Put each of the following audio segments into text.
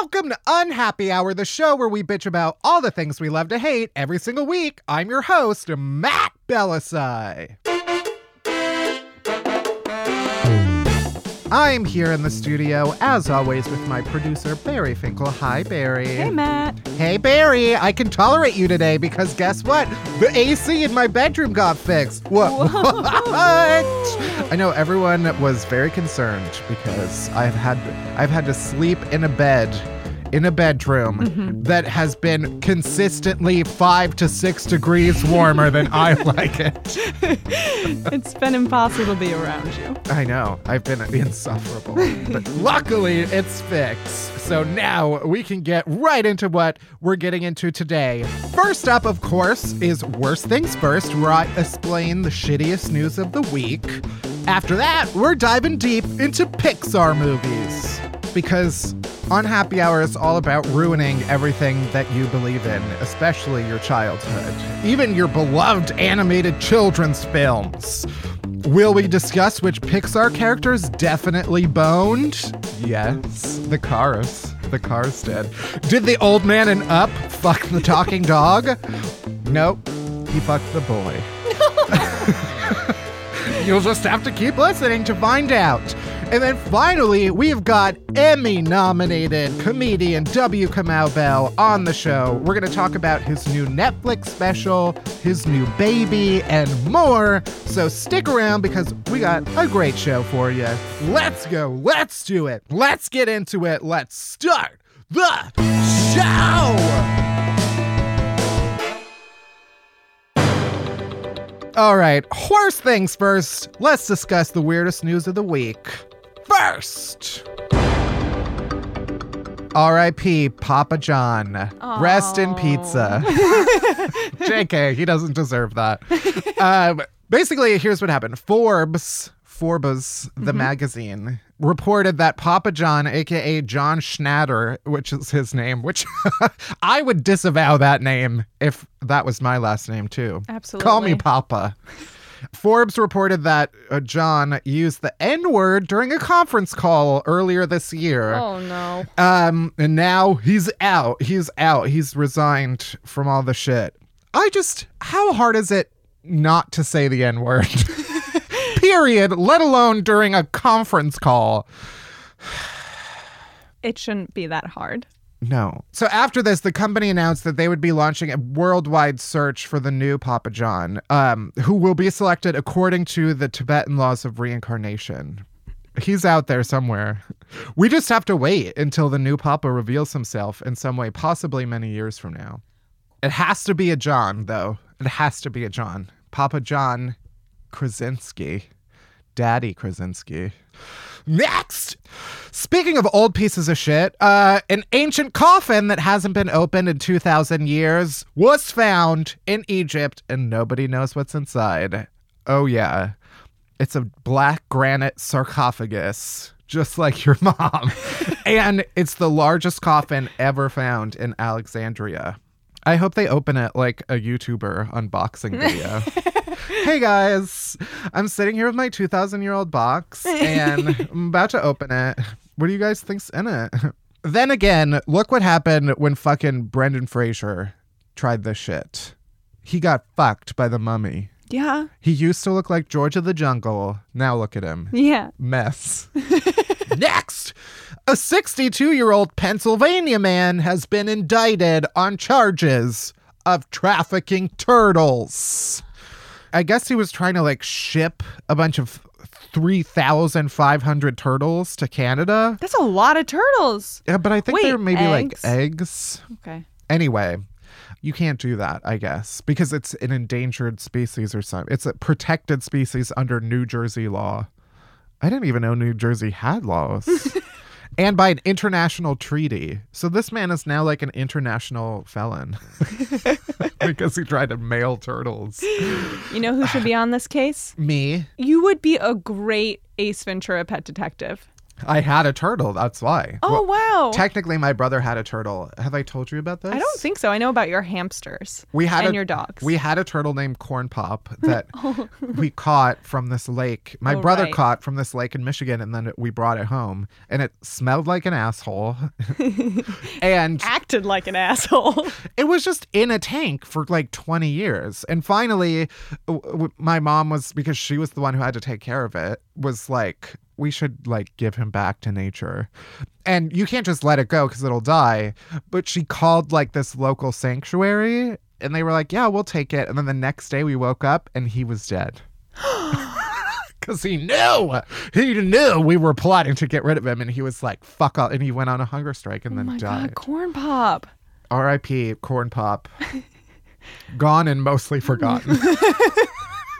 Welcome to Unhappy Hour, the show where we bitch about all the things we love to hate every single week. I'm your host, Matt Bellassai. I'm here in the studio, as always, with my producer, Barry Finkel. Hi, Barry. Hey, Matt. Hey, Barry. I can tolerate you today because guess what? The AC in my bedroom got fixed. What? what? I know everyone was very concerned because I've had I've had to sleep in a bed in a bedroom Mm-hmm. that has been consistently five to six degrees warmer than I like it. It's been impossible to be around you. I know. I've been insufferable. but luckily, it's fixed. So now we can get right into what we're getting into today. First up, of course, is Worst Things First, where I explain the shittiest news of the week. After that, we're diving deep into Pixar movies. Because Unhappy Hour is all about ruining everything that you believe in, especially your childhood, even your beloved animated children's films. Will we discuss which Pixar characters definitely boned? Yes, the Cars. The Cars did. Did the old man in Up fuck the talking dog? Nope, he fucked the boy. You'll just have to keep listening to find out. And then finally, we've got Emmy nominated comedian W. Kamau Bell on the show. We're going to talk about his new Netflix special, his new baby, and more. So stick around because we got a great show for you. Let's go. Let's do it. Let's get into it. Let's start the show. All right, worst things first. Let's discuss the weirdest news of the week. First, R.I.P. Papa John. Rest in pizza. JK, he doesn't deserve that. um, basically, here's what happened Forbes, Forbes, the magazine, reported that Papa John, aka John Schnatter, which is his name, which I would disavow that name if that was my last name too. Absolutely. Call me Papa. Forbes reported that uh, John used the N word during a conference call earlier this year. Oh no. Um, and now he's out. He's out. He's resigned from all the shit. I just, how hard is it not to say the N word? Period, let alone during a conference call. It shouldn't be that hard. No. So after this, the company announced that they would be launching a worldwide search for the new Papa John, um, who will be selected according to the Tibetan laws of reincarnation. He's out there somewhere. We just have to wait until the new Papa reveals himself in some way, possibly many years from now. It has to be a John, though. It has to be a John. Papa John Krasinski. Daddy Krasinski. Next! Speaking of old pieces of shit, uh, an ancient coffin that hasn't been opened in 2,000 years was found in Egypt, and nobody knows what's inside. Oh, yeah. It's a black granite sarcophagus, just like your mom. and it's the largest coffin ever found in Alexandria. I hope they open it like a YouTuber unboxing video. hey guys, I'm sitting here with my 2,000 year old box and I'm about to open it. What do you guys think's in it? Then again, look what happened when fucking Brendan Fraser tried this shit. He got fucked by the mummy. Yeah. He used to look like George of the Jungle. Now look at him. Yeah. Mess. Next, a 62 year old Pennsylvania man has been indicted on charges of trafficking turtles. I guess he was trying to like ship a bunch of 3,500 turtles to Canada. That's a lot of turtles. Yeah, but I think Wait, they're maybe like eggs? eggs. Okay. Anyway, you can't do that, I guess, because it's an endangered species or something. It's a protected species under New Jersey law. I didn't even know New Jersey had laws. and by an international treaty. So this man is now like an international felon because he tried to mail turtles. You know who should be on this case? Me, You would be a great Ace Ventura pet detective. I had a turtle. That's why. Oh, wow. Technically, my brother had a turtle. Have I told you about this? I don't think so. I know about your hamsters we had and a, your dogs. We had a turtle named Corn Pop that oh. we caught from this lake. My Oh, brother right. caught from this lake in Michigan, and then we brought it home, and it smelled like an asshole. and acted like an asshole. it was just in a tank for like 20 years. And finally, w- w- my mom was, because she was the one who had to take care of it, was like, we should like give him back to nature. And you can't just let it go because it'll die. But she called like this local sanctuary and they were like, yeah, we'll take it. And then the next day we woke up and he was dead. Because he knew, he knew we were plotting to get rid of him, and he was like, "Fuck off!" And he went on a hunger strike and oh then died. god, corn pop. R.I.P. Corn Pop. Gone and mostly forgotten.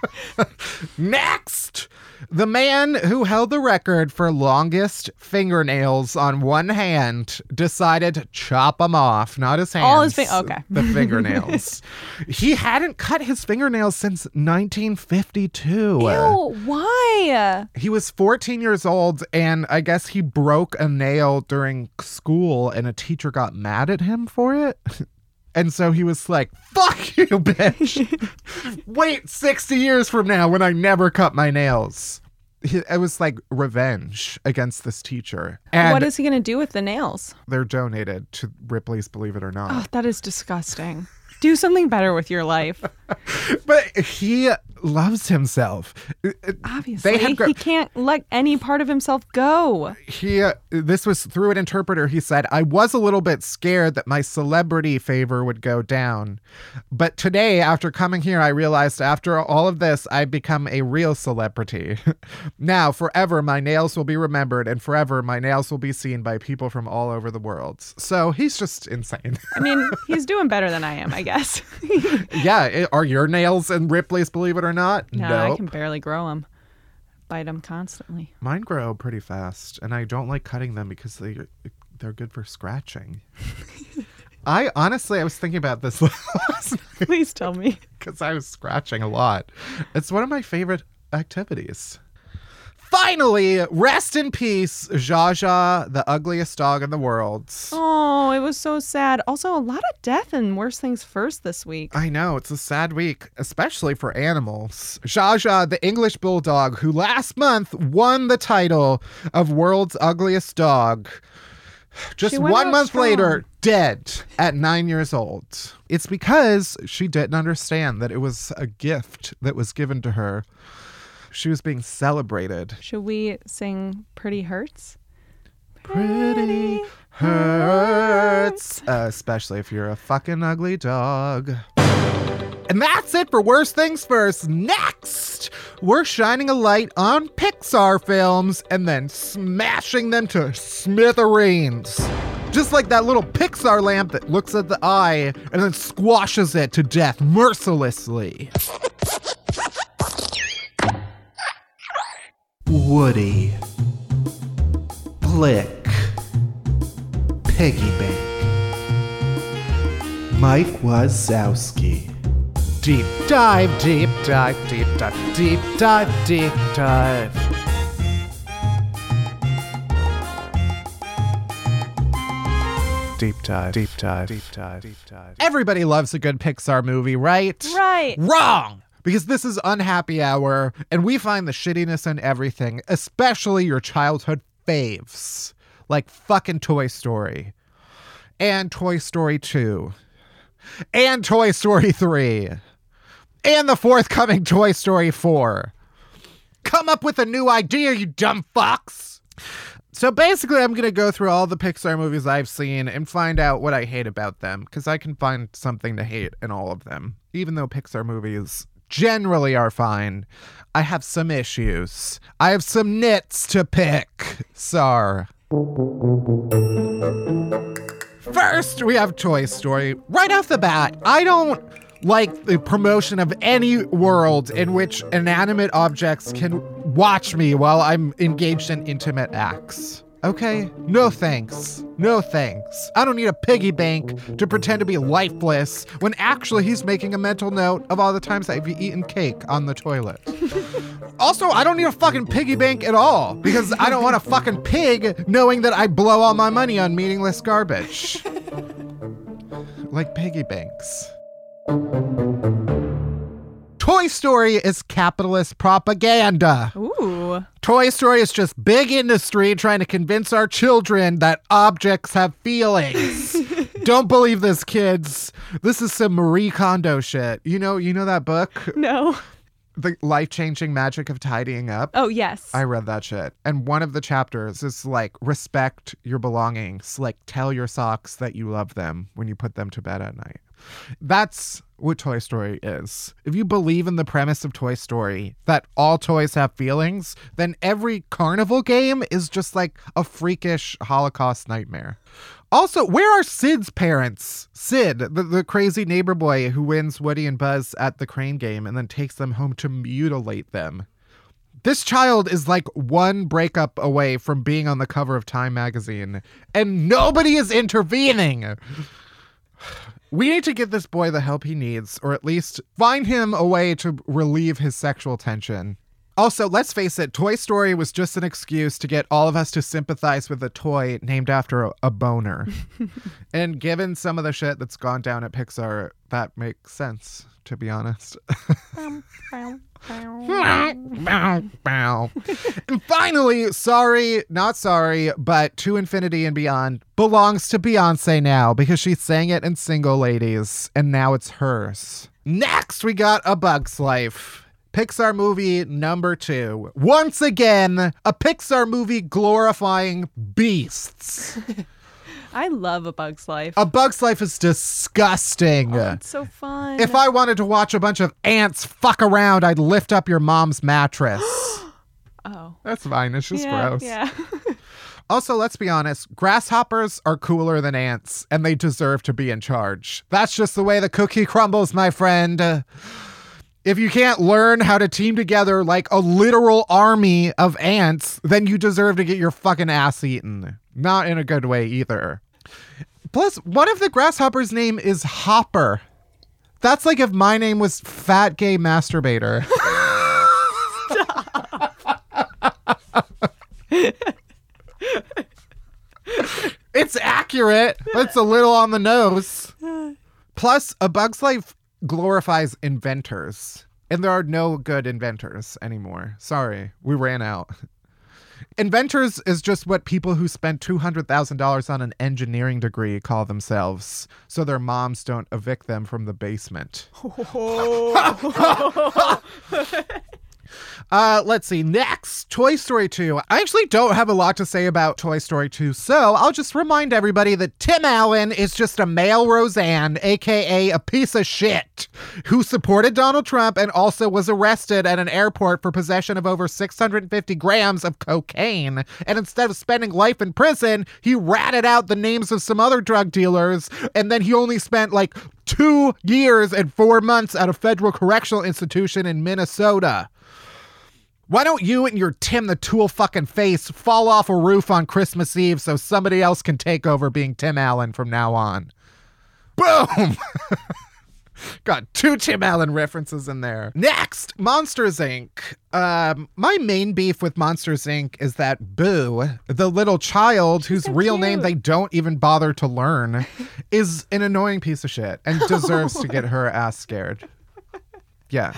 Next, the man who held the record for longest fingernails on one hand decided to chop them off, not his hands. All his fin- okay. The fingernails. he hadn't cut his fingernails since 1952. Ew, why? He was 14 years old, and I guess he broke a nail during school, and a teacher got mad at him for it. And so he was like, fuck you, bitch. Wait 60 years from now when I never cut my nails. It was like revenge against this teacher. And what is he going to do with the nails? they're donated to Ripley's Believe It or Not. Oh, that is disgusting. Do something better with your life. But he loves himself. Obviously, gr- he can't let any part of himself go. he uh, this was through an interpreter he said i was a little bit scared that my celebrity favor would go down but today after coming here i realized after all of this i've become a real celebrity now forever my nails will be remembered and forever my nails will be seen by people from all over the world so he's just insane I mean, he's doing better than I am, I guess. yeah it- are your nails in ripley's believe it or not no, Nope. I can barely grow them. Bite them constantly. mine grow pretty fast and i don't like cutting them because they they're good for scratching I honestly, I was thinking about this last night Please tell me. because I was scratching a lot. It's one of my favorite activities. Finally, rest in peace, Zsa Zsa, the ugliest dog in the world. Oh, it was so sad. Also, a lot of death and worse things first this week. I know, it's a sad week, especially for animals. Zsa Zsa, the English bulldog, who last month won the title of World's Ugliest Dog. Just one month strong. later, dead at nine years old. It's because she didn't understand that it was a gift that was given to her. She was being celebrated. Should we sing Pretty Hurts? Pretty hurts, uh, especially if you're a fucking ugly dog. And that's it for Worst Things First. Next, we're shining a light on Pixar films and then smashing them to smithereens. Just like that little Pixar lamp that looks at the eye and then squashes it to death mercilessly. Woody. Blick. Piggy Bank. Mike Wazowski. Deep dive, deep dive, deep dive, deep dive, deep dive. Deep dive, deep dive, deep dive, deep dive. Everybody loves a good Pixar movie, right? Right. Wrong! Because this is Unhappy Hour, and we find the shittiness in everything, especially your childhood faves, like fucking Toy Story, and Toy Story 2, and Toy Story 3, and the forthcoming Toy Story 4. Come up with a new idea, you dumb fucks! So basically, I'm going to go through all the Pixar movies I've seen and find out what I hate about them, because I can find something to hate in all of them. Even though Pixar movies generally are fine, I have some issues. I have some nits to pick. Sar. First, we have Toy Story. Right off the bat, I don't like the promotion of any world in which inanimate objects can watch me while I'm engaged in intimate acts. Okay? No thanks. No thanks. I don't need a piggy bank to pretend to be lifeless when actually he's making a mental note of all the times I've eaten cake on the toilet. also, I don't need a fucking piggy bank at all because I don't want a fucking pig knowing that I blow all my money on meaningless garbage. like piggy banks. Toy Story is capitalist propaganda. Ooh. Toy Story is just big industry trying to convince our children that objects have feelings. Don't believe this, kids. This is some Marie Kondo shit. You know, you know that book, No. The Life-Changing Magic of Tidying Up? Oh, yes. I read that shit. And one of the chapters is like respect your belongings, like tell your socks that you love them when you put them to bed at night. That's what Toy Story is. If you believe in the premise of Toy Story that all toys have feelings, then every carnival game is just like a freakish Holocaust nightmare. Also, where are Sid's parents? Sid, the, the crazy neighbor boy who wins Woody and Buzz at the crane game and then takes them home to mutilate them. This child is like one breakup away from being on the cover of Time magazine, and nobody is intervening. We need to give this boy the help he needs, or at least find him a way to relieve his sexual tension. Also, let's face it, Toy Story was just an excuse to get all of us to sympathize with a toy named after a, a boner. and given some of the shit that's gone down at Pixar, that makes sense, to be honest. and finally, sorry, not sorry, but To Infinity and Beyond belongs to Beyonce now because she sang it in Single Ladies, and now it's hers. Next, we got A Bug's Life. Pixar movie number two. Once again, a Pixar movie glorifying beasts. I love A Bug's Life. A Bug's Life is disgusting. Oh, it's so fun. If I wanted to watch a bunch of ants fuck around, I'd lift up your mom's mattress. oh. That's fine. It's just yeah, gross. Yeah. Also, let's be honest, grasshoppers are cooler than ants, and they deserve to be in charge. That's just the way the cookie crumbles, my friend. If you can't learn how to team together like a literal army of ants, then you deserve to get your fucking ass eaten. Not in a good way either. Plus, what if the grasshopper's name is Hopper? That's like if my name was Fat Gay Masturbator. it's accurate. It's a little on the nose. Plus, A Bug's Life glorifies inventors, and there are no good inventors anymore. Sorry, we ran out. Inventors is just what people who spent $200,000 on an engineering degree call themselves, so their moms don't evict them from the basement. Oh. Uh, let's see. Next, Toy Story 2. I actually don't have a lot to say about Toy Story 2, so I'll just remind everybody that Tim Allen is just a male Roseanne, aka a piece of shit, who supported Donald Trump and also was arrested at an airport for possession of over 650 grams of cocaine. And instead of spending life in prison, he ratted out the names of some other drug dealers, and then he only spent like two years and four months at a federal correctional institution in Minnesota. Why don't you and your Tim the Tool fucking face fall off a roof on Christmas Eve so somebody else can take over being Tim Allen from now on? Boom! Got two Tim Allen references in there. Next, Monsters Inc. Um, my main beef with Monsters Inc. is that Boo, the little child whose so real name they don't even bother to learn, is an annoying piece of shit and deserves to get her ass scared. Yeah.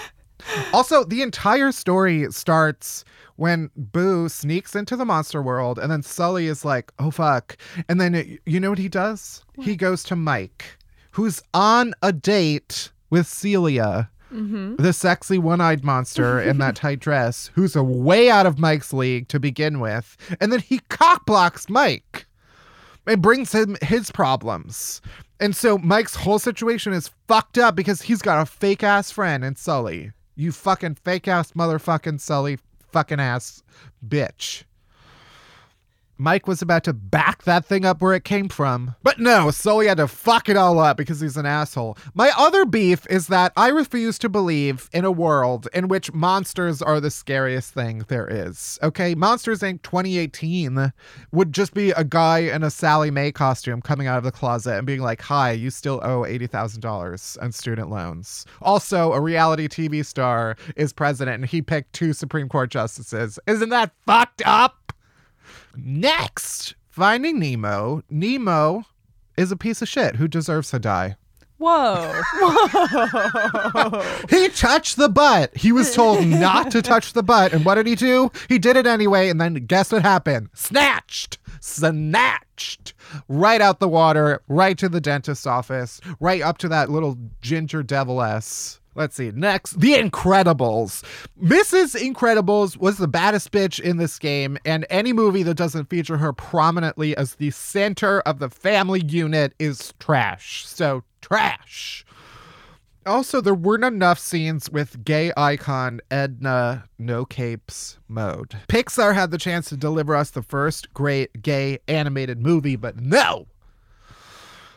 Also, the entire story starts when Boo sneaks into the monster world, and then Sully is like, oh fuck. And then it- you know what he does? He goes to Mike, who's on a date with Celia, mm-hmm. the sexy one eyed monster in that tight dress, who's a way out of Mike's league to begin with. And then he cockblocks Mike and brings him his problems. And so Mike's whole situation is fucked up because he's got a fake ass friend in Sully. You fucking fake ass motherfucking Sully fucking ass bitch. Mike was about to back that thing up where it came from. But no, Sully had to fuck it all up because he's an asshole. My other beef is that I refuse to believe in a world in which monsters are the scariest thing there is. Okay, Monsters Inc. 2018 would just be a guy in a Sallie Mae costume coming out of the closet and being like, Hi, you still owe $80,000 on student loans. Also, a reality TV star is president and he picked two Supreme Court justices. Isn't that fucked up? Next, Finding Nemo. Nemo is a piece of shit who deserves to die. Whoa. Whoa. He touched the butt. He was told not to touch the butt. And what did he do? He did it anyway. And then guess what happened? Snatched. Snatched. Right out the water, right to the dentist's office, right up to that little ginger deviless. Let's see. Next, The Incredibles. Mrs. Incredibles was the baddest bitch in this game, and any movie that doesn't feature her prominently as the center of the family unit is trash. So, trash. Also, there weren't enough scenes with gay icon Edna No Capes mode. Pixar had the chance to deliver us the first great gay animated movie, but no!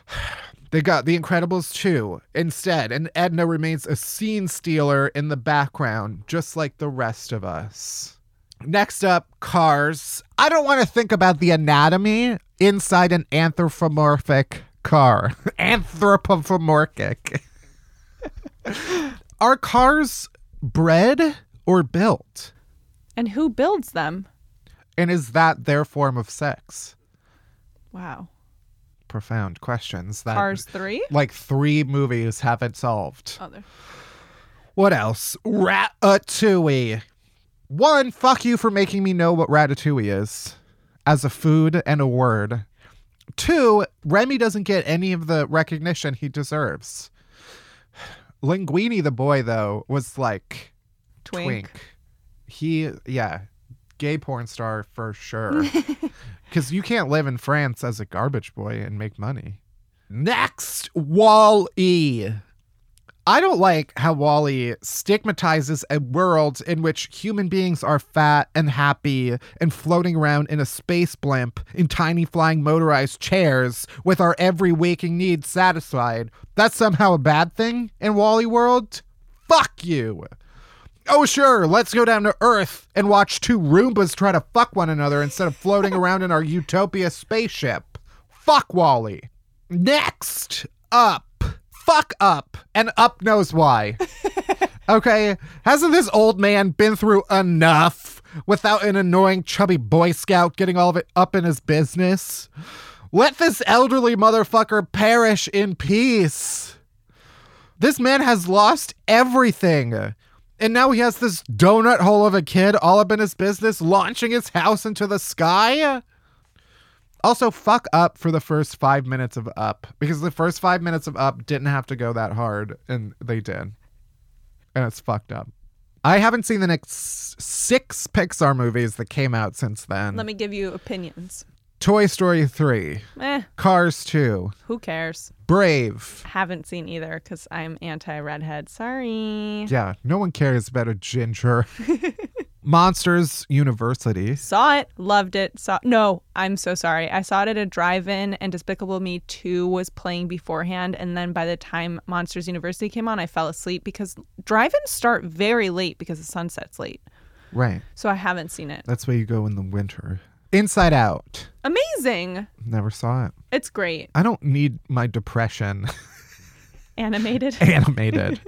They got The Incredibles 2 instead, and Edna remains a scene stealer in the background, just like the rest of us. Next up, Cars. I don't want to think about the anatomy inside an anthropomorphic car. anthropomorphic. Are cars bred or built? and who builds them? And is that their form of sex? Wow. Profound questions that Cars 3? like three movies haven't solved. There. What else? Ratatouille. One, fuck you for making me know what ratatouille is as a food and a word. Two, Remy doesn't get any of the recognition he deserves. Linguini, the boy, though, was like Twink. twink. He, yeah, gay porn star for sure. Because you can't live in France as a garbage boy and make money. Next, Wall E. I don't like how WALL-E stigmatizes a world in which human beings are fat and happy and floating around in a space blimp in tiny flying motorized chairs with our every waking need satisfied. That's somehow a bad thing in Wally world? Fuck you. Oh, sure, let's go down to Earth and watch two Roombas try to fuck one another instead of floating around in our Utopia spaceship. Fuck WALL-E. Next up. Fuck up. And up knows why. okay, hasn't this old man been through enough without an annoying chubby Boy Scout getting all of it up in his business? Let this elderly motherfucker perish in peace. This man has lost everything. And now he has this donut hole of a kid all up in his business, launching his house into the sky. Also, fuck up for the first five minutes of Up because the first five minutes of Up didn't have to go that hard, and they did. And it's fucked up. I haven't seen the next six Pixar movies that came out since then. Let me give you opinions. Toy Story 3, Eh, Cars 2, who cares? Brave. Haven't seen either because I'm anti redhead. Sorry. Yeah, no one cares about a ginger. Monsters University. Saw it, loved it. Saw no, I'm so sorry. I saw it at a drive-in, and Despicable Me 2 was playing beforehand. And then by the time Monsters University came on, I fell asleep because drive-ins start very late because the sun sets late. Right. So I haven't seen it. That's why you go in the winter. Inside Out. Amazing. Never saw it. It's great. I don't need my depression Animated. animated.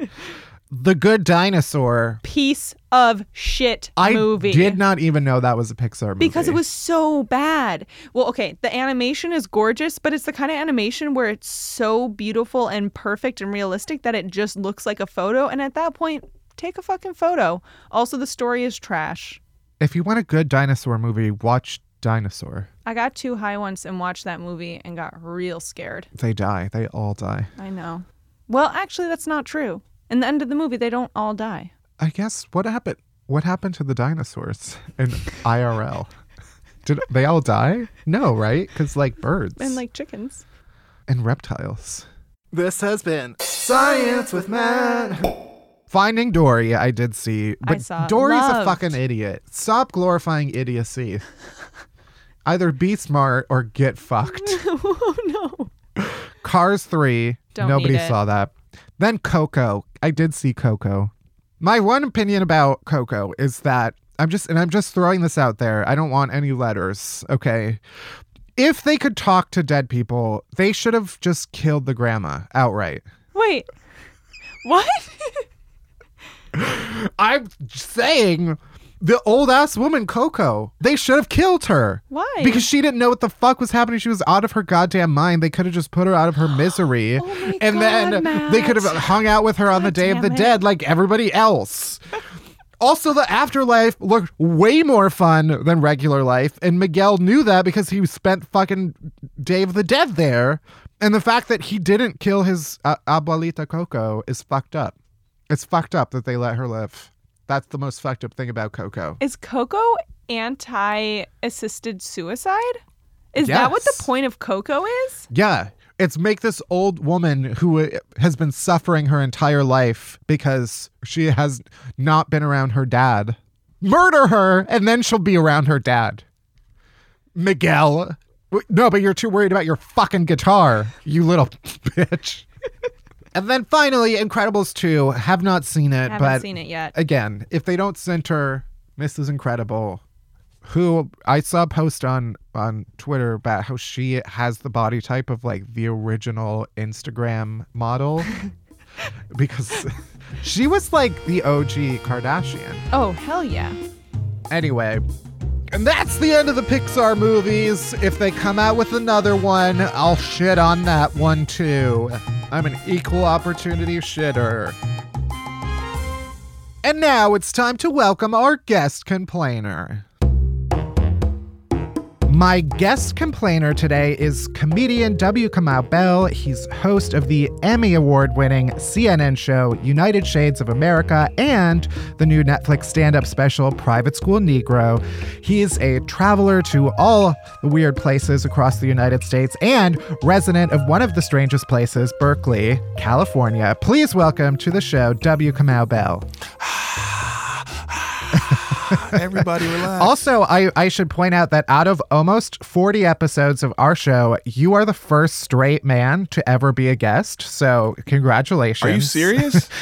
the Good Dinosaur. Piece of shit I movie. did not even know that was a Pixar movie. because it was so bad. Well, okay, the animation is gorgeous, but it's the kind of animation where it's so beautiful and perfect and realistic that it just looks like a photo. And at that point, take a fucking photo. Also, the story is trash. If you want a good dinosaur movie, watch Dinosaur. I got too high once and watched that movie and got real scared. They die. They all die. I know. Well, actually, that's not true. In the end of the movie, they don't all die. I guess what happened? What happened to the dinosaurs in IRL? Did they all die? No, right? Because like birds And like chickens. and reptiles. This has been Science with Matt. Finding Dory, I did see, but saw it. Dory's a fucking idiot. Stop glorifying idiocy. Either be smart or get fucked. oh no. Cars 3. Don't Nobody saw that. Then Coco. I did see Coco. My one opinion about Coco is that I'm just, and I'm just throwing this out there. I don't want any letters, okay? If they could talk to dead people, they should have just killed the grandma outright. Wait. What? I'm saying the old ass woman, Coco, they should have killed her. Why? Because she didn't know what the fuck was happening. She was out of her goddamn mind. They could have just put her out of her misery. Oh my and then God, they could have hung out with her on the Day of the it. Dead like everybody else. Also, the afterlife looked way more fun than regular life, and Miguel knew that because he spent fucking Day of the Dead there. And the fact that he didn't kill his uh, abuelita Coco is fucked up. It's fucked up that they let her live. That's the most fucked up thing about Coco. Is Coco anti-assisted suicide? Is that what the point of Coco is? Yeah. It's make this old woman who uh, has been suffering her entire life because she has not been around her dad. Murder her, and then she'll be around her dad. Miguel. W- No, but you're too worried about your fucking guitar, you little bitch. And then finally, Incredibles 2. Have not seen it, haven't but seen it yet. again, if they don't center Mrs. Incredible, who I saw a post on on Twitter about how she has the body type of like the original Instagram model because she was like the OG Kardashian. Oh hell yeah! Anyway, and that's the end of the Pixar movies. If they come out with another one, I'll shit on that one too. I'm an equal opportunity shitter. And now it's time to welcome our guest complainer. My guest complainer today is comedian W. Kamau Bell. He's host of the Emmy Award winning CNN show United Shades of America and the new Netflix stand up special Private School Negro. He's a traveler to all the weird places across the United States and resident of one of the strangest places, Berkeley, California. Please welcome to the show W. Kamau Bell. Everybody relax. Also, I, I should point out that out of almost 40 episodes of our show, you are the first straight man to ever be a guest. So, congratulations. Are you serious?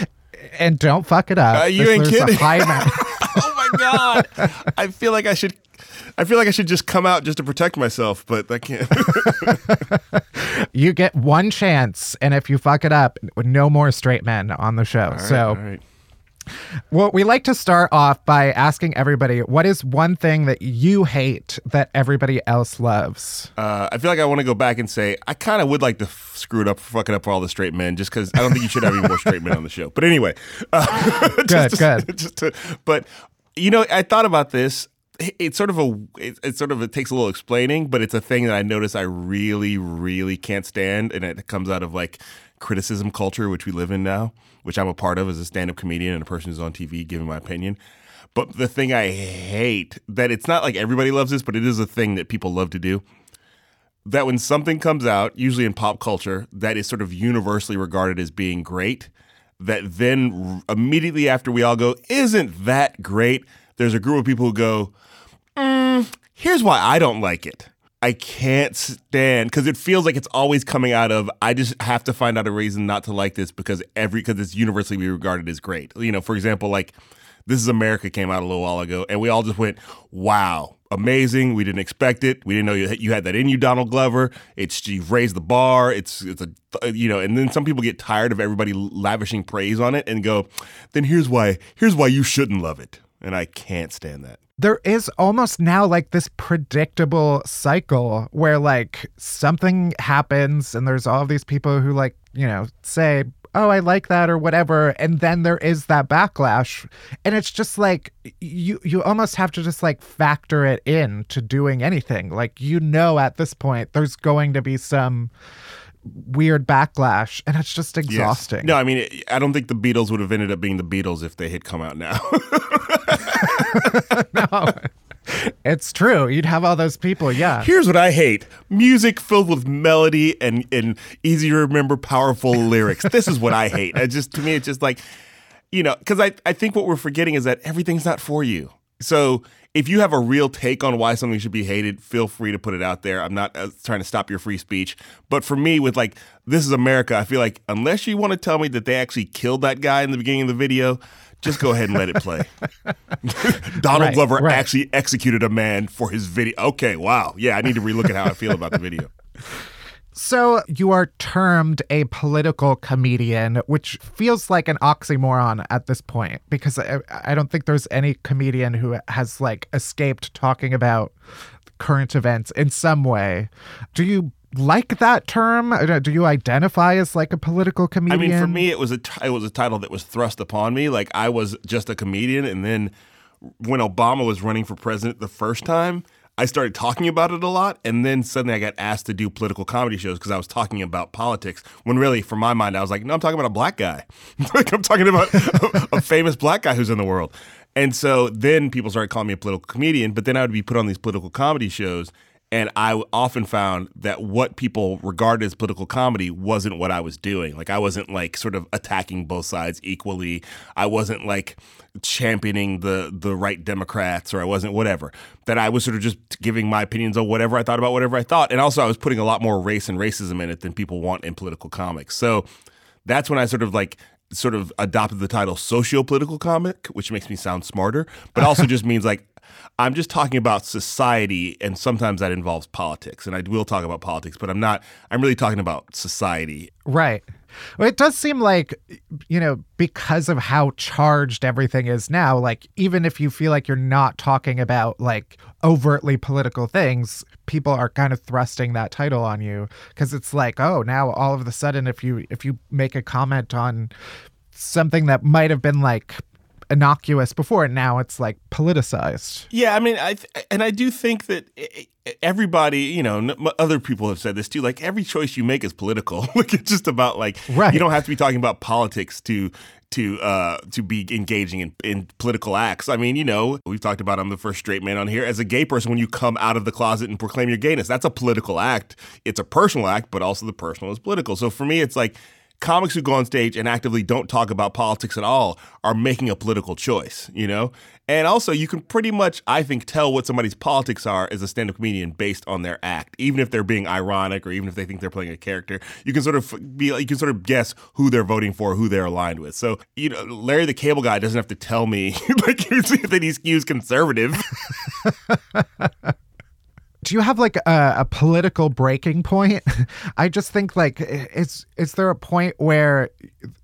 And don't fuck it up. Uh, you ain't kidding. oh my god! I feel like I should. I feel like I should just come out just to protect myself, but I can't. you get one chance. And if you fuck it up, no more straight men on the show. so, all right. Well, we like to start off by asking everybody what is one thing that you hate that everybody else loves? Uh, I feel like I want to go back and say I kind of would like to f- screw it up, fuck it up for all the straight men, just because I don't think you should have any more straight men on the show. But anyway, uh, Good, to- good. To, but you know, I thought about this. It- It's sort of a, it, it's sort of it takes a little explaining, but it's a thing that I notice I really, really can't stand, and it comes out of like criticism culture, which we live in now, which I'm a part of as a stand-up comedian and a person who's on TV giving my opinion. But the thing I hate that it's not like everybody loves this, but it is a thing that people love to do that when something comes out, usually in pop culture, that is sort of universally regarded as being great, that then immediately after we all go, isn't that great? There's a group of people who go, "Mm, here's why I don't like it. I can't stand because it feels like it's always coming out of I just have to find out a reason not to like this because every because it's universally regarded as great. You know, for example, like This is America came out a little while ago, and we all just went, "Wow, amazing! We didn't expect it. We didn't know you had, you had that in you, Donald Glover. It's you've raised the bar. It's it's a you know." And then some people get tired of everybody lavishing praise on it and go, "Then here's why. Here's why you shouldn't love it." And I can't stand that. There is almost now like this predictable cycle where like something happens and there's all these people who like you know say oh i like that or whatever and then there is that backlash. And it's just like you you almost have to just like factor it in to doing anything. Like you know at this point there's going to be some weird backlash and it's just Yes. exhausting No, I mean, I don't think the Beatles would have ended up being the Beatles if they had come out now. no it's true you'd have all those people yeah Here's what I hate music filled with melody and, and easy to remember, powerful lyrics. This is what I hate. I just, to me, it's just like, you know, because I, I think what we're forgetting is that everything's not for you. So if you have a real take on why something should be hated, feel free to put it out there. I'm not uh, trying to stop your free speech. But for me, with like, this is America, I feel like unless you want to tell me that they actually killed that guy in the beginning of the video, just go ahead and let it play. Donald Right, Glover right. actually executed a man for his video. Okay, wow. Yeah, I need to relook at how I feel about the video. So you are termed a political comedian, which feels like an oxymoron at this point because I, I don't think there's any comedian who has like escaped talking about current events in some way. Do you like that term? Uh, Do you identify as like a political comedian? I mean, for me, it was a t- it was a title that was thrust upon me. Like I was just a comedian, and then when Obama was running for president the first time, I started talking about it a lot, and then suddenly I got asked to do political comedy shows because I was talking about politics. When really, for my mind, I was like, no, I'm talking about a black guy. I'm talking about a, a famous black guy who's in the world. And so then people started calling me a political comedian, but then I would be put on these political comedy shows. And I often found that what people regarded as political comedy wasn't what I was doing. Like I wasn't like sort of attacking both sides equally. I wasn't like championing the the right Democrats or I wasn't whatever. That I was sort of just giving my opinions on whatever I thought about whatever I thought. And also I was putting a lot more race and racism in it than people want in political comics. So that's when I sort of like sort of adopted the title socio-political comic, which makes me sound smarter, but also just means like I'm just talking about society and sometimes that involves politics. And I will talk about politics, but I'm not I'm really talking about society. Right. Well, it does seem like, you know, because of how charged everything is now, like, even if you feel like you're not talking about like overtly political things, people are kind of thrusting that title on you because it's like, oh, now all of a sudden, if you if you make a comment on something that might have been like innocuous before, and now it's like politicized. Yeah, I mean, I th- and I do think that everybody, you know, other people have said this too. Like every choice you make is political. like it's just about like Right. you don't have to be talking about politics to to uh to be engaging in, in political acts. I mean, you know, we've talked about I'm the first straight man on here. As a gay person, when you come out of the closet and proclaim your gayness, that's a political act. It's a personal act, but also the personal is political. So for me, it's like comics who go on stage and actively don't talk about politics at all are making a political choice, you know? And also, you can pretty much, I think, tell what somebody's politics are as a stand up comedian based on their act, even if they're being ironic or even if they think they're playing a character. You can sort of be, you can sort of guess who they're voting for, who they're aligned with. So, you know, Larry the Cable Guy doesn't have to tell me like that he skews conservative. do you have like a, a political breaking point i just think like is is there a point where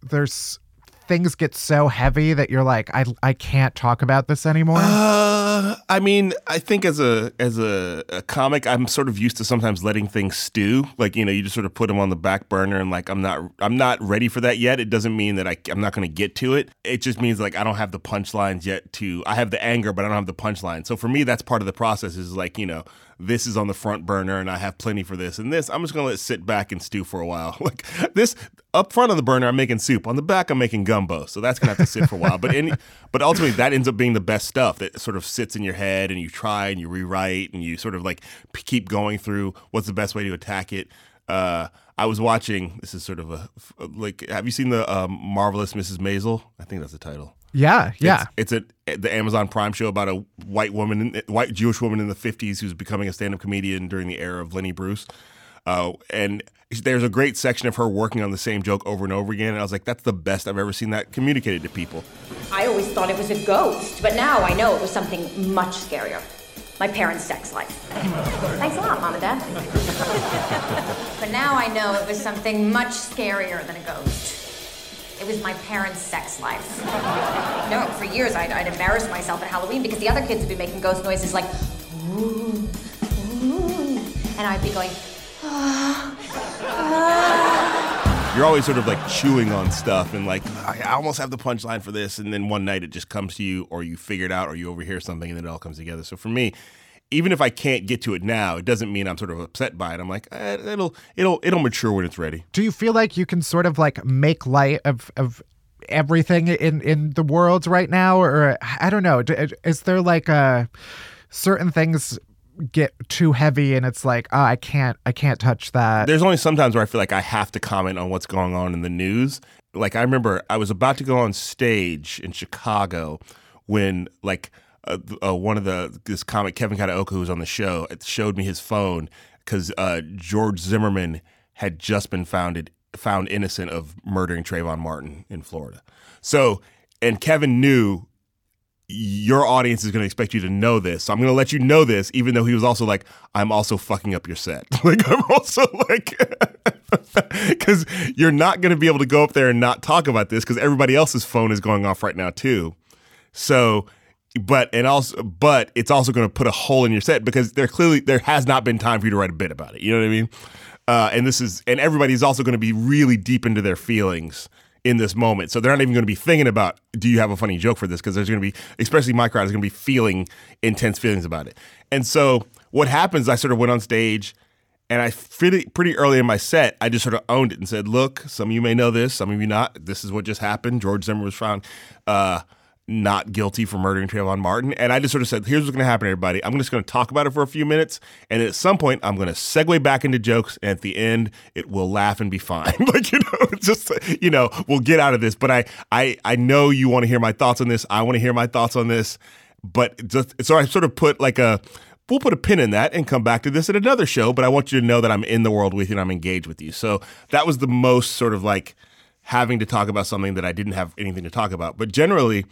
there's things get so heavy that you're like i i can't talk about this anymore Uh, I mean, I think as a as a, a comic, I'm sort of used to sometimes letting things stew. Like you know, you just sort of put them on the back burner, and like I'm not I'm not ready for that yet. It doesn't mean that I, I'm not going to get to it. It just means like I don't have the punchlines yet. To I have the anger, but I don't have the punchline. So for me, that's part of the process. Is like you know, this is on the front burner, and I have plenty for this, and this I'm just to let it sit back and stew for a while. Like this up front on the burner, I'm making soup. On the back, I'm making gumbo. So that's gonna have to sit for a while. But any, but ultimately, that ends up being the best stuff that sort of sits in your head, and you try and you rewrite, and you sort of like p- keep going through what's the best way to attack it. Uh, I was watching. This is sort of a like. Have you seen the um, marvelous Mrs. Maisel? I think that's the title. Yeah yeah It's, it's a the Amazon Prime show about a white woman, in, white Jewish woman in the '50s who's becoming a stand-up comedian during the era of Lenny Bruce. Uh, and there's a great section of her working on the same joke over and over again. And I was like, that's the best I've ever seen that communicated to people. I always thought it was a ghost, but now I know it was something much scarier. My parents' sex life. Thanks a lot, Mom and Dad. but now I know it was something much scarier than a ghost. It was my parents' sex life. No, for years I'd, I'd embarrass myself at Halloween because the other kids would be making ghost noises like, ooh, ooh, and I'd be going, ah, ah. You're always sort of like chewing on stuff and like, I almost have the punchline for this. And then one night it just comes to you, or you figure it out, or you overhear something, and then it all comes together. So for me, even if I can't get to it now, it doesn't mean I'm sort of upset by it. I'm like, eh, it'll it'll it'll mature when it's ready. do you feel like you can sort of like make light of of everything in in the world right now or i don't know is there like uh certain things get too heavy and it's like oh i can't i can't touch that There's only sometimes where I feel like I have to comment on what's going on in the news. Like I remember I was about to go on stage in Chicago when like uh, uh, one of the this comic Kevin Kataoka who was on the show showed me his phone because uh, George Zimmerman had just been founded found innocent of murdering Trayvon Martin in Florida. So, and Kevin knew your audience is going to expect you to know this. So I'm going to let you know this, even though he was also like, I'm also fucking up your set. like, I'm also like, because you're not going to be able to go up there and not talk about this because everybody else's phone is going off right now, too. So, but, and also, but it's also going to put a hole in your set because there clearly, there has not been time for you to write a bit about it. You know what I mean? Uh, and this is, and everybody's also going to be really deep into their feelings in this moment. So they're not even going to be thinking about, do you have a funny joke for this? Because there's going to be, especially my crowd, is going to be feeling intense feelings about it. And so what happens, I sort of went on stage and I pretty, pretty early in my set, I just sort of owned it and said, look, some of you may know this, some of you not. This is what just happened. George Zimmer was found. Uh, not guilty for murdering Trayvon Martin. And I just sort of said, here's what's going to happen, everybody. I'm just going to talk about it for a few minutes. And at some point, I'm going to segue back into jokes. And at the end, it will laugh and be fine. like, you know, it's just, you know, we'll get out of this. But I, I, I know you want to hear my thoughts on this. I want to hear my thoughts on this. But just, so I sort of put like a, we'll put a pin in that and come back to this at another show. But I want you to know that I'm in the world with you and I'm engaged with you. So that was the most sort of like having to talk about something that I didn't have anything to talk about. But generally,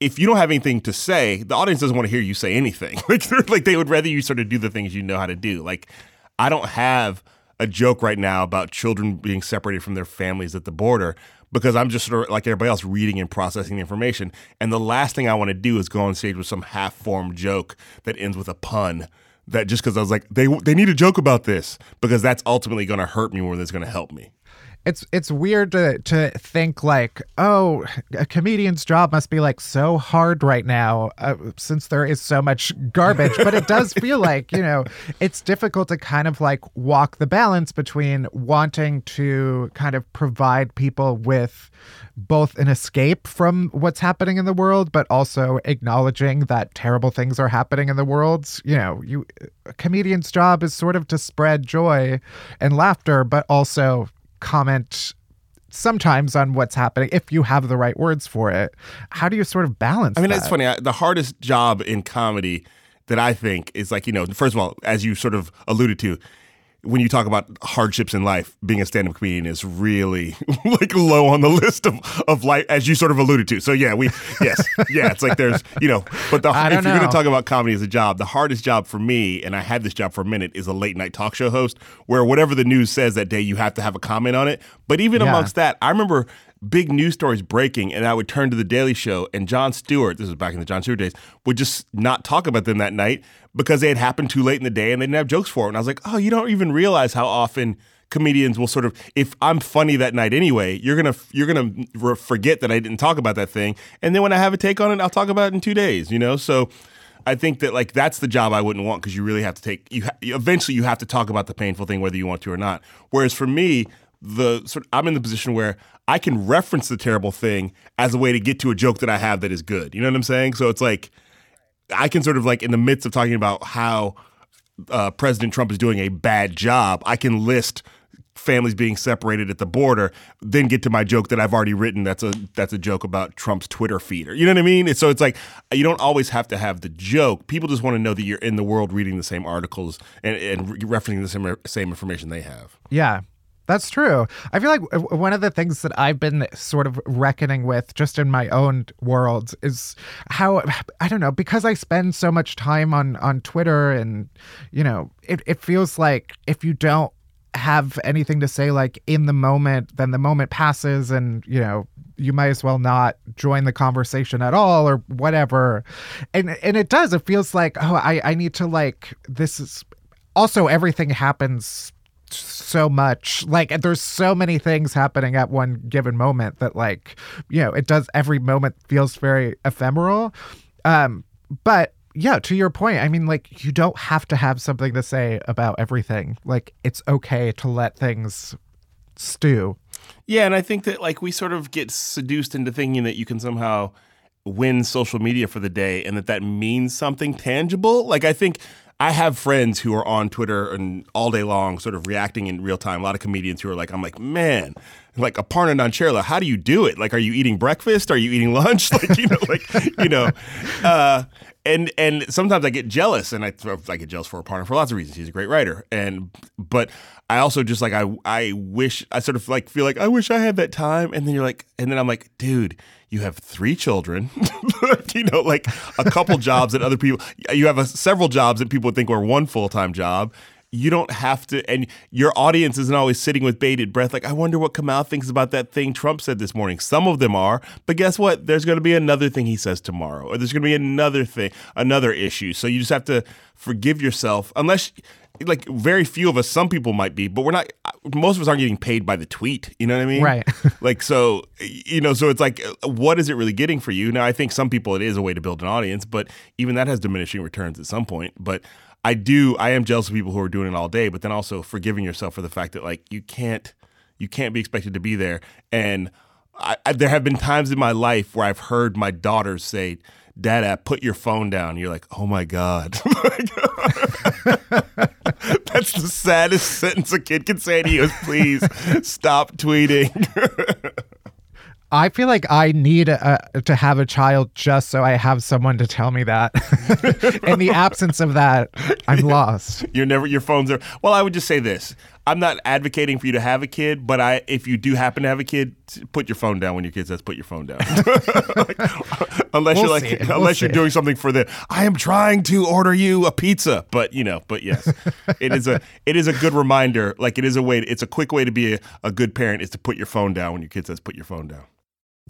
if you don't have anything to say, the audience doesn't want to hear you say anything. like, they would rather you sort of do the things you know how to do. Like, I don't have a joke right now about children being separated from their families at the border because I'm just sort of like everybody else reading and processing the information. And the last thing I want to do is go on stage with some half formed joke that ends with a pun. That just because I was like, they they need a joke about this because that's ultimately going to hurt me more than it's going to help me it's it's weird to to think like oh a comedian's job must be like so hard right now uh, since there is so much garbage. But it does feel like you know it's difficult to kind of like walk the balance between wanting to kind of provide people with both an escape from what's happening in the world but also acknowledging that terrible things are happening in the world. You know you a comedian's job is sort of to spread joy and laughter but also comment sometimes on what's happening if you have the right words for it. How do you sort of balance I mean, that? it's funny. The hardest job in comedy that I think is like, you know, first of all, as you sort of alluded to, when you talk about hardships in life, being a stand-up comedian is really like low on the list of, of life, as you sort of alluded to. So yeah, we yes, yeah, it's like there's you know, but the, if you're going to talk about comedy as a job, the hardest job for me, and I had this job for a minute, is a late night talk show host, where whatever the news says that day, you have to have a comment on it. But even yeah. amongst that, I remember big news stories breaking, and I would turn to the Daily Show, and Jon Stewart, this was back in the Jon Stewart days, would just not talk about them that night because they had happened too late in the day and they didn't have jokes for it. And I was like, oh, you don't even realize how often comedians will sort of if I'm funny that night anyway, you're gonna you're gonna forget that I didn't talk about that thing, and then when I have a take on it, I'll talk about it in two days. You know, so. I think that like that's the job I wouldn't want because you really have to take you ha- eventually you have to talk about the painful thing whether you want to or not. Whereas for me, the sort of, I'm in the position where I can reference the terrible thing as a way to get to a joke that I have that is good. You know what I'm saying? So it's like I can sort of like in the midst of talking about how uh, President Trump is doing a bad job, I can list families being separated at the border, then get to my joke that I've already written. That's a that's a joke about Trump's Twitter feed, or you know what I mean. So it's like you don't always have to have the joke. People just want to know that you're in the world reading the same articles and, and referencing the same same information they have. Yeah, that's true. I feel like one of the things that I've been sort of reckoning with just in my own world is how I don't know because I spend so much time on on Twitter and you know it it feels like if you don't have anything to say like in the moment then the moment passes and you know you might as well not join the conversation at all or whatever and and it does it feels like oh I I need to like this is also everything happens so much. Like there's so many things happening at one given moment that like you know it does every moment feels very ephemeral. Um but yeah to your point i mean like you don't have to have something to say about everything. Like it's okay to let things stew. Yeah and i think that like we sort of get seduced into thinking that you can somehow win social media for the day and that that means something tangible. Like i think I have friends who are on Twitter and all day long, sort of reacting in real time. A lot of comedians who are like, I'm like, man, like Aparna Nancherla, how do you do it? Like, are you eating breakfast? Are you eating lunch? Like, you know, like, you know, uh, and and sometimes I get jealous, and I I get jealous for Aparna for lots of reasons. He's a great writer, and but I also just like I I wish I sort of like feel like I wish I had that time, and then you're like, and then I'm like, dude, you have three children, you know, like a couple jobs that other people, you have a, several jobs that people would think were one full time job. You don't have to, and your audience isn't always sitting with bated breath. Like, I wonder what Kamau thinks about that thing Trump said this morning. Some of them are, but guess what? There's going to be another thing he says tomorrow, or there's going to be another thing, another issue. So you just have to forgive yourself, unless like very few of us some people might be but we're not most of us aren't getting paid by the tweet you know what i mean Right. like so you know so it's like what is it really getting for you now i think some people it is a way to build an audience but even that has diminishing returns at some point but i do i am jealous of people who are doing it all day but then also forgiving yourself for the fact that like you can't you can't be expected to be there and I, I, there have been times in my life where i've heard my daughters say Dada, put your phone down. You're like, oh my God. That's the saddest sentence a kid can say to you is please stop tweeting. I feel like I need a, to have a child just so I have someone to tell me that. In the absence of that, I'm lost. You're never your phones are well, I would just say this. I'm not advocating for you to have a kid, but I if you do happen to have a kid, put your phone down when your kid says put your phone down. like, unless We'll you're like see. unless We'll you're see. doing something for the I am trying to order you a pizza, but you know, but yes. it is a it is a good reminder, like it is a way it's a quick way to be a, a good parent is to put your phone down when your kid says put your phone down.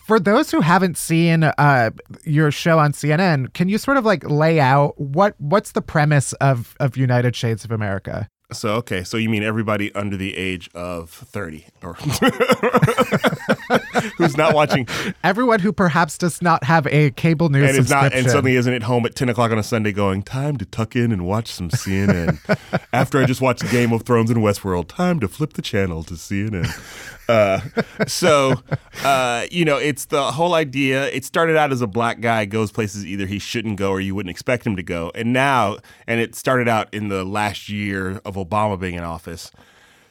For those who haven't seen uh, your show on CNN, can you sort of like lay out what what's the premise of of United Shades of America? So okay, so you mean everybody under the age of thirty, or who's not watching Everyone who perhaps does not have a cable news and is not, and suddenly isn't at home at ten o'clock on a Sunday, going time to tuck in and watch some CNN. After I just watched Game of Thrones and Westworld, time to flip the channel to CNN. Uh, so, uh, you know, it's the whole idea. It started out as a black guy goes places either he shouldn't go or you wouldn't expect him to go, and now, and it started out in the last year of Obama being in office.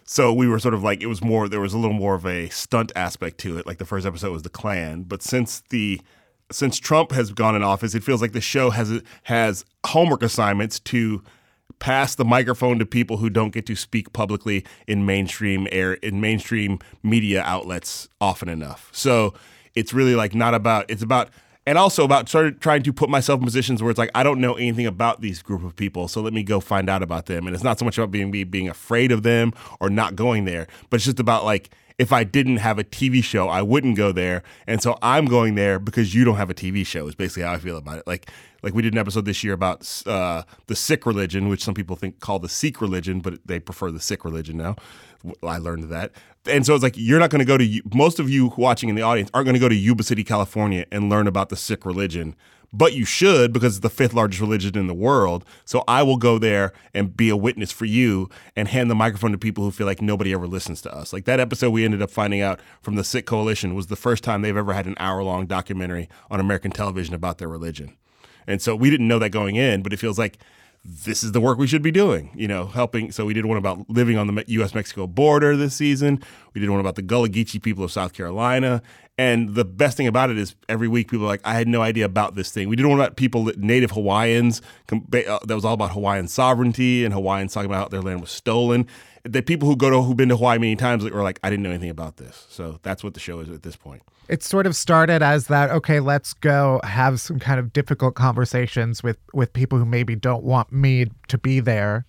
So we were sort of like it was more there was a little more of a stunt aspect to it. Like the first episode was the Klan, but since the since Trump has gone in office, it feels like the show has has homework assignments to pass the microphone to people who don't get to speak publicly in mainstream air in mainstream media outlets often enough. So it's really like not about it's about and also about of trying to put myself in positions where it's like I don't know anything about these group of people, so let me go find out about them. And it's not so much about being me being afraid of them or not going there, but it's just about like if I didn't have a TV show, I wouldn't go there, and so I'm going there because you don't have a TV show. Is basically how I feel about it. Like like we did an episode this year about uh, the Sikh religion, which some people think call the Sikh religion, but they prefer the Sikh religion now. I learned that, and so it's like you're not going to go to most of you watching in the audience aren't going to go to Yuba City, California, and learn about the Sikh religion. But you should because it's the fifth largest religion in the world. So I will go there and be a witness for you and hand the microphone to people who feel like nobody ever listens to us. Like that episode we ended up finding out from the Sikh Coalition was the first time they've ever had an hour long documentary on American television about their religion. And so we didn't know that going in, but it feels like this is the work we should be doing, you know, helping. So we did one about living on the U.S. Mexico border this season. We did one about the Gullah Geechee people of South Carolina. And the best thing about it is every week people are like, I had no idea about this thing. We did one about people, native Hawaiians, uh, that was all about Hawaiian sovereignty and Hawaiians talking about how their land was stolen. The people who go to, who've been to Hawaii many times are like, I didn't know anything about this. So that's what the show is at this point. it sort of started as that okay let's go have some kind of difficult conversations with with people who maybe don't want me to be there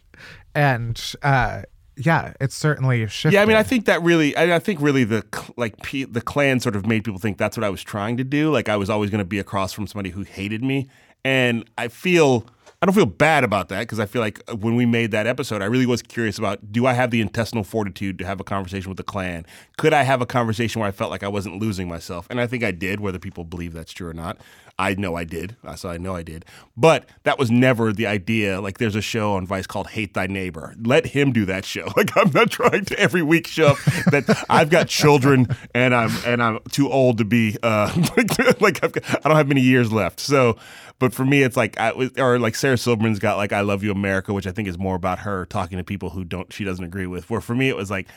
and uh yeah it's certainly shifted. Yeah, I mean, I think that really, I, I think really the like P, the Klan sort of made people think that's what I was trying to do. Like I was always going to be across from somebody who hated me, and I feel. I don't feel bad about that because I feel like uh, when we made that episode, I really was curious about do I have the intestinal fortitude to have a conversation with the Klan? Could I have a conversation where I felt like I wasn't losing myself? And I think I did, whether people believe that's true or not. I know I did. So I know I did. But that was never the idea. Like there's a show on Vice called Hate Thy Neighbor. Let him do that show. Like I'm not trying to every week show that I've got children and I'm and I'm too old to be uh like I've got, I don't have many years left. So but for me it's like I or like Sarah Sarah Silverman's got like I Love You America, which I think is more about her talking to people who don't she doesn't agree with. Where for me it was like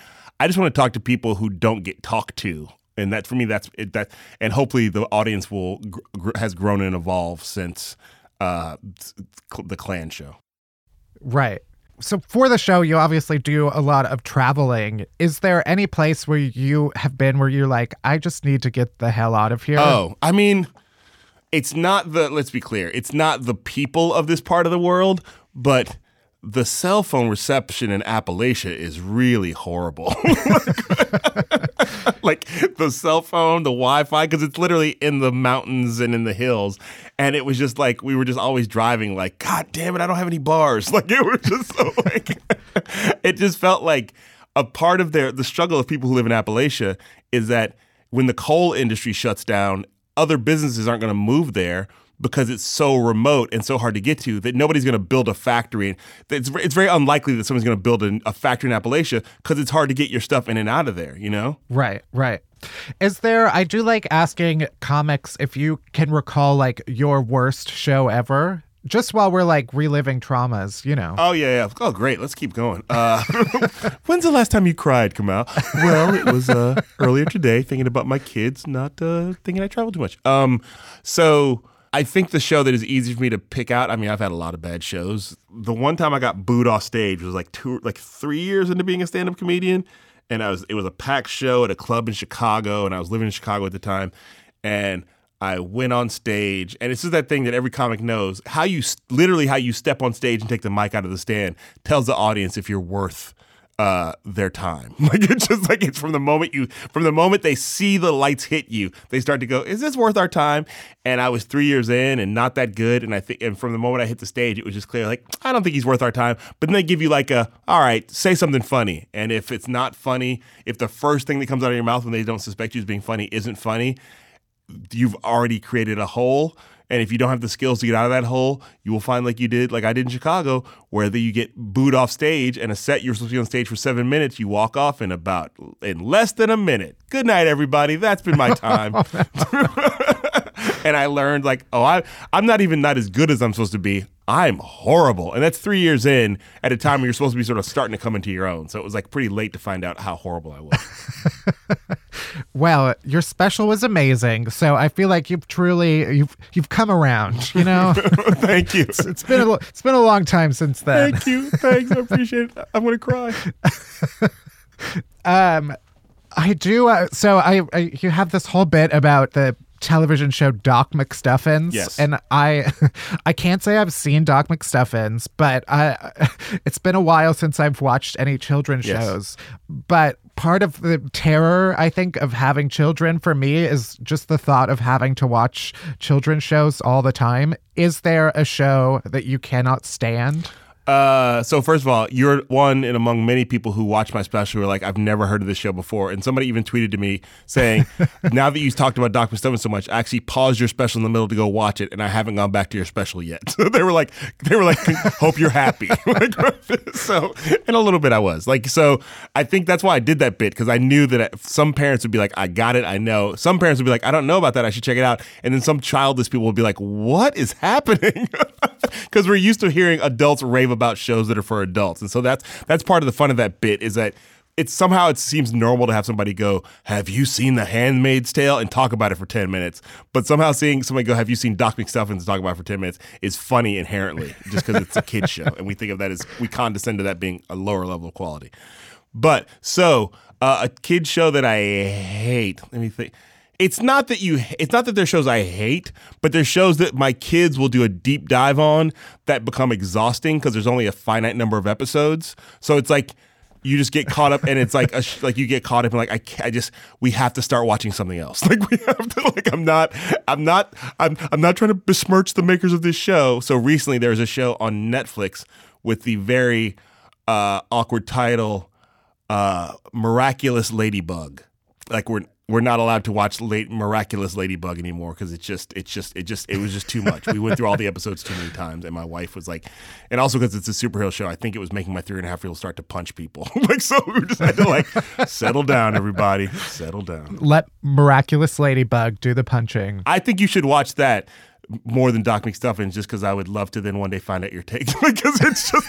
I just want to talk to people who don't get talked to. And that for me, that's it, that, and hopefully the audience will gr- has grown and evolved since uh, the Klan show. Right. So for the show, you obviously do a lot of traveling. Is there any place where you have been where you're like, I just need to get the hell out of here? Oh, I mean, it's not the. Let's be clear. It's not the people of this part of the world, but the cell phone reception in Appalachia is really horrible. like the cell phone, the Wi-Fi, because it's literally in the mountains and in the hills. And it was just like we were just always driving, like, God damn it, I don't have any bars. Like it was just so like it just felt like a part of their the struggle of people who live in Appalachia is that when the coal industry shuts down, other businesses aren't going to move there because it's so remote and so hard to get to that nobody's going to build a factory. It's, it's very unlikely that someone's going to build a, a factory in Appalachia because it's hard to get your stuff in and out of there, you know? Right, right. Is there, I do like asking comics if you can recall like your worst show ever. Just while we're like reliving traumas, you know. Oh yeah, yeah. Oh great, let's keep going. Uh, when's the last time you cried, Kamau? Well, it was uh, earlier today, thinking about my kids, not uh, thinking I travel too much. Um, so I think the show that is easy for me to pick out. I mean, I've had a lot of bad shows. The one time I got booed off stage was like two, like three years into being a stand-up comedian, and I was it was a packed show at a club in Chicago, and I was living in Chicago at the time, and I went on stage, and it's just that thing that every comic knows: how you literally how you step on stage and take the mic out of the stand tells the audience if you're worth uh, their time. Like it's just like it's from the moment you from the moment they see the lights hit you, they start to go, "Is this worth our time?" And I was three years in and not that good, and I think and from the moment I hit the stage, it was just clear like I don't think he's worth our time. But then they give you like a, "All right, say something funny," and if it's not funny, if the first thing that comes out of your mouth when they don't suspect you as being funny isn't funny, you've already created a hole. And if you don't have the skills to get out of that hole, you will find like you did, like I did in Chicago, where you get booed off stage and a set you're supposed to be on stage for seven minutes, you walk off in about in less than a minute. Good night, everybody. That's been my time. and I learned like, oh, I I'm not even not as good as I'm supposed to be. I'm horrible. And that's three years in at a time where you're supposed to be sort of starting to come into your own. So it was like pretty late to find out how horrible I was. well, your special was amazing. So I feel like you've truly you've you've come around, you know? Thank you. It's, it's been a it's been a long time since then. Thank you. Thanks. I appreciate it. I'm going to cry. um I do uh, so I, I you have this whole bit about the television show Doc McStuffins. Yes. And I I can't say I've seen Doc McStuffins, but I it's been a while since I've watched any children's Yes. shows. But part of the terror I think of having children for me is just the thought of having to watch children's shows all the time. Is there a show that you cannot stand? Uh, so first of all, you're one in among many people who watch my special who are like, I've never heard of this show before. And somebody even tweeted to me saying, now that you've talked about Doc McStuffins so much, I actually paused your special in the middle to go watch it, and I haven't gone back to your special yet. So they were like, they were like, hope you're happy. So, in a little bit, I was like, so I think that's why I did that bit because I knew that some parents would be like, I got it, I know. Some parents would be like, I don't know about that, I should check it out. And then some childless people would be like, what is happening? Because we're used to hearing adults rave about shows that are for adults, and so that's that's part of the fun of that bit is that it's somehow it seems normal to have somebody go, "Have you seen The Handmaid's Tale?" and talk about it for ten minutes. But somehow seeing somebody go, "Have you seen Doc McStuffins?" and talk about it for ten minutes is funny inherently, just because it's a kid show, and we think of that as we condescend to that being a lower level of quality. But so uh, a kid show that I hate. Let me think. It's not that you. It's not that there's shows I hate, but there's shows that my kids will do a deep dive on that become exhausting because there's only a finite number of episodes. So it's like you just get caught up, and it's like a like you get caught up, and like I, I just we have to start watching something else. Like we have to. Like I'm not. I'm not. I'm. I'm not trying to besmirch the makers of this show. So recently there was a show on Netflix with the very uh, awkward title uh, "Miraculous Ladybug." Like we're we're not allowed to watch late miraculous ladybug anymore because it's just it's just it just it was just too much. We went through all the episodes too many times and my wife was like and also because it's a superhero show i think it was making my three and a half year old start to punch people. Like so we just had to like settle down everybody. Settle down. Let miraculous ladybug do the punching. i think you should watch that more than Doc McStuffins, just because I would love to then one day find out your take because it's just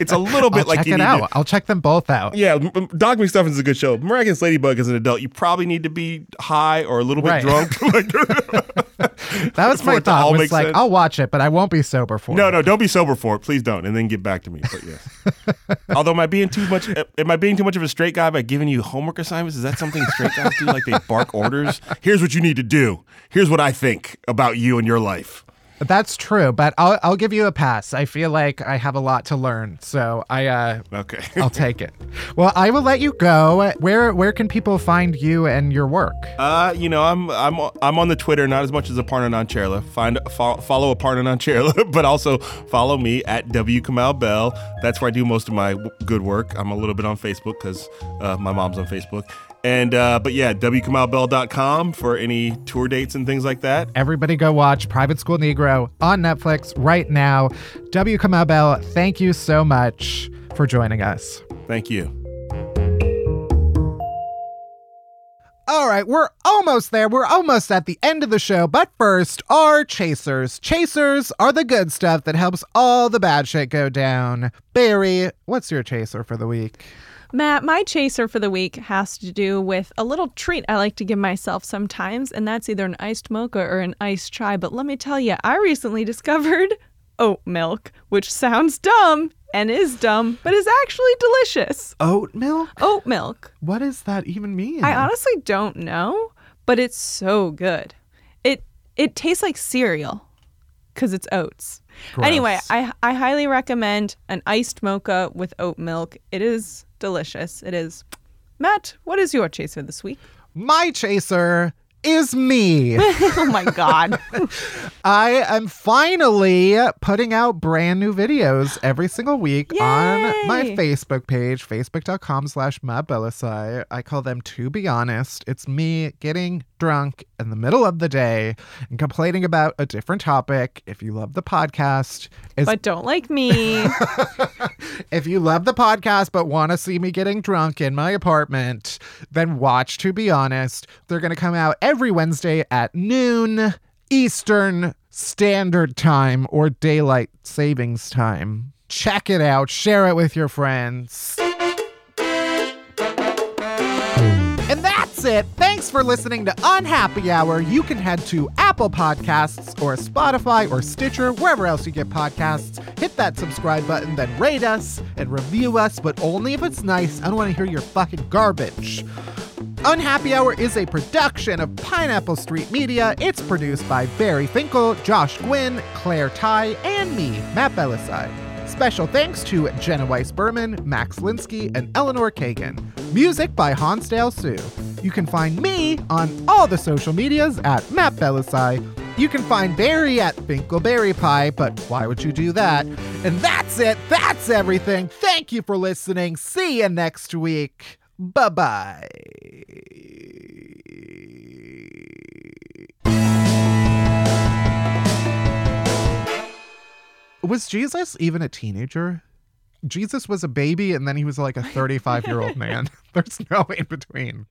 it's a little bit I'll like check you it need out. to- I'll check them both out. yeah, Doc McStuffins is a good show. Miraculous Ladybug as an adult, you probably need to be high or a little bit Right. drunk. Like- That was my thought. Was like, sense. I'll watch it, but I won't be sober for no, it. No, no, don't be sober for it. Please don't, and then get back to me. But yes. Although, am I being too much? Am I being too much of a straight guy by giving you homework assignments? Is that something straight guys do? Like they bark orders? Here's what you need to do. Here's what I think about you and your life. That's true, but I'll I'll give you a pass. I feel like I have a lot to learn, so I uh Okay. I'll take it. Well, I will let you go. Where where can people find you and your work? Uh, you know, I'm I'm I'm on the Twitter, not as much as Aparna Nancherla. Find fo- follow Aparna Nancherla, but also follow me at W Kamau Bell. That's where I do most of my w- good work. I'm a little bit on Facebook because uh, my mom's on Facebook. And uh, but yeah, wkamaubell.com for any tour dates and things like that. Everybody go watch Private School Negro on Netflix right now. W. Kamau Bell, thank you so much for joining us. Thank you. All right, we're almost there. We're almost at the end of the show. But first, our chasers. Chasers are the good stuff that helps all the bad shit go down. Barry, what's your chaser for the week? Matt, my chaser for the week has to do with a little treat I like to give myself sometimes, and that's either an iced mocha or an iced chai. But let me tell you, I recently discovered oat milk, which sounds dumb and is dumb, but is actually delicious. Oat milk? Oat milk. What does that even mean? I honestly don't know, but it's so good. It it tastes like cereal because it's oats. Anyway, I I highly recommend an iced mocha with oat milk. It is delicious. It is. Matt, what is your chaser this week? My chaser is me. oh my god. I am finally putting out brand new videos every single week on my Yay! Facebook page, facebook.com slash Bellassai. I call them To Be Honest. It's me getting drunk in the middle of the day and complaining about a different topic. If you love the podcast, is but don't like me. if you love the podcast but want to see me getting drunk in my apartment, then watch To Be Honest. They're going to come out every Wednesday at noon Eastern Standard Time or Daylight Savings Time. Check it out, share it with your friends. And that's it. Thanks for listening to Unhappy Hour. You can head to Apple Podcasts or Spotify or Stitcher, wherever else you get podcasts. Hit that subscribe button, then rate us and review us, but only if it's nice. I don't want to hear your fucking garbage. Unhappy Hour is a production of Pineapple Street Media. It's produced by Barry Finkel, Josh Gwynn, Claire Ty, and me, Matt Bellassai. Special thanks to Jenna Weiss Berman, Max Linsky, and Eleanor Kagan. Music by Hansdale Hsu. You can find me on all the social medias at Matt Bellassai. You can find Barry at Finkelberry Pie, but why would you do that? And that's it. That's everything. Thank you for listening. See you next week. Bye bye. Was Jesus even a teenager? Jesus was a baby and then he was like a 35 year old man. There's no in between.